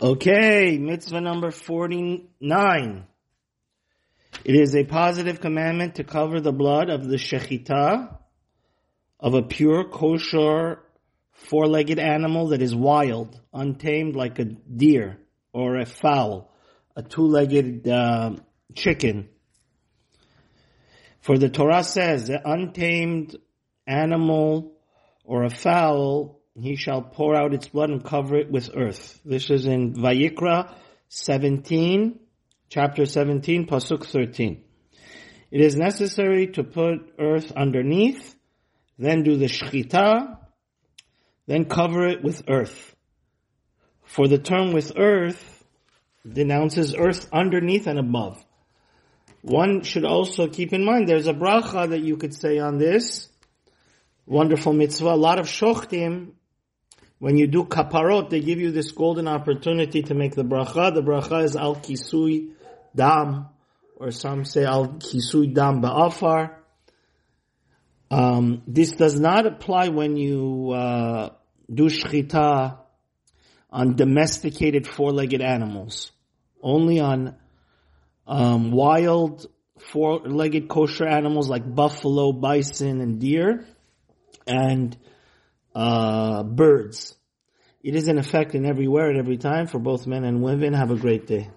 Okay, mitzvah number 49. It is a positive commandment to cover the blood of the shechita of a pure kosher four-legged animal that is wild, untamed like a deer or a fowl, a two-legged uh, chicken. For the Torah says the untamed animal or a fowl he shall pour out its blood and cover it with earth. This is in Vayikra 17, chapter 17, Pasuk 13. It is necessary to put earth underneath, then do the shchita, then cover it with earth. For the term with earth denounces earth underneath and above. One should also keep in mind there's a bracha that you could say on this. Wonderful mitzvah. A lot of shochtim when you do kaparot, they give you this golden opportunity to make the bracha. The bracha is al kisui dam, or some say al kisui dam ba'afar. Um, this does not apply when you uh, do shchita on domesticated four-legged animals. Only on um, wild four-legged kosher animals like buffalo, bison, and deer, and uh, birds. It is in effect in everywhere and every time for both men and women. Have a great day.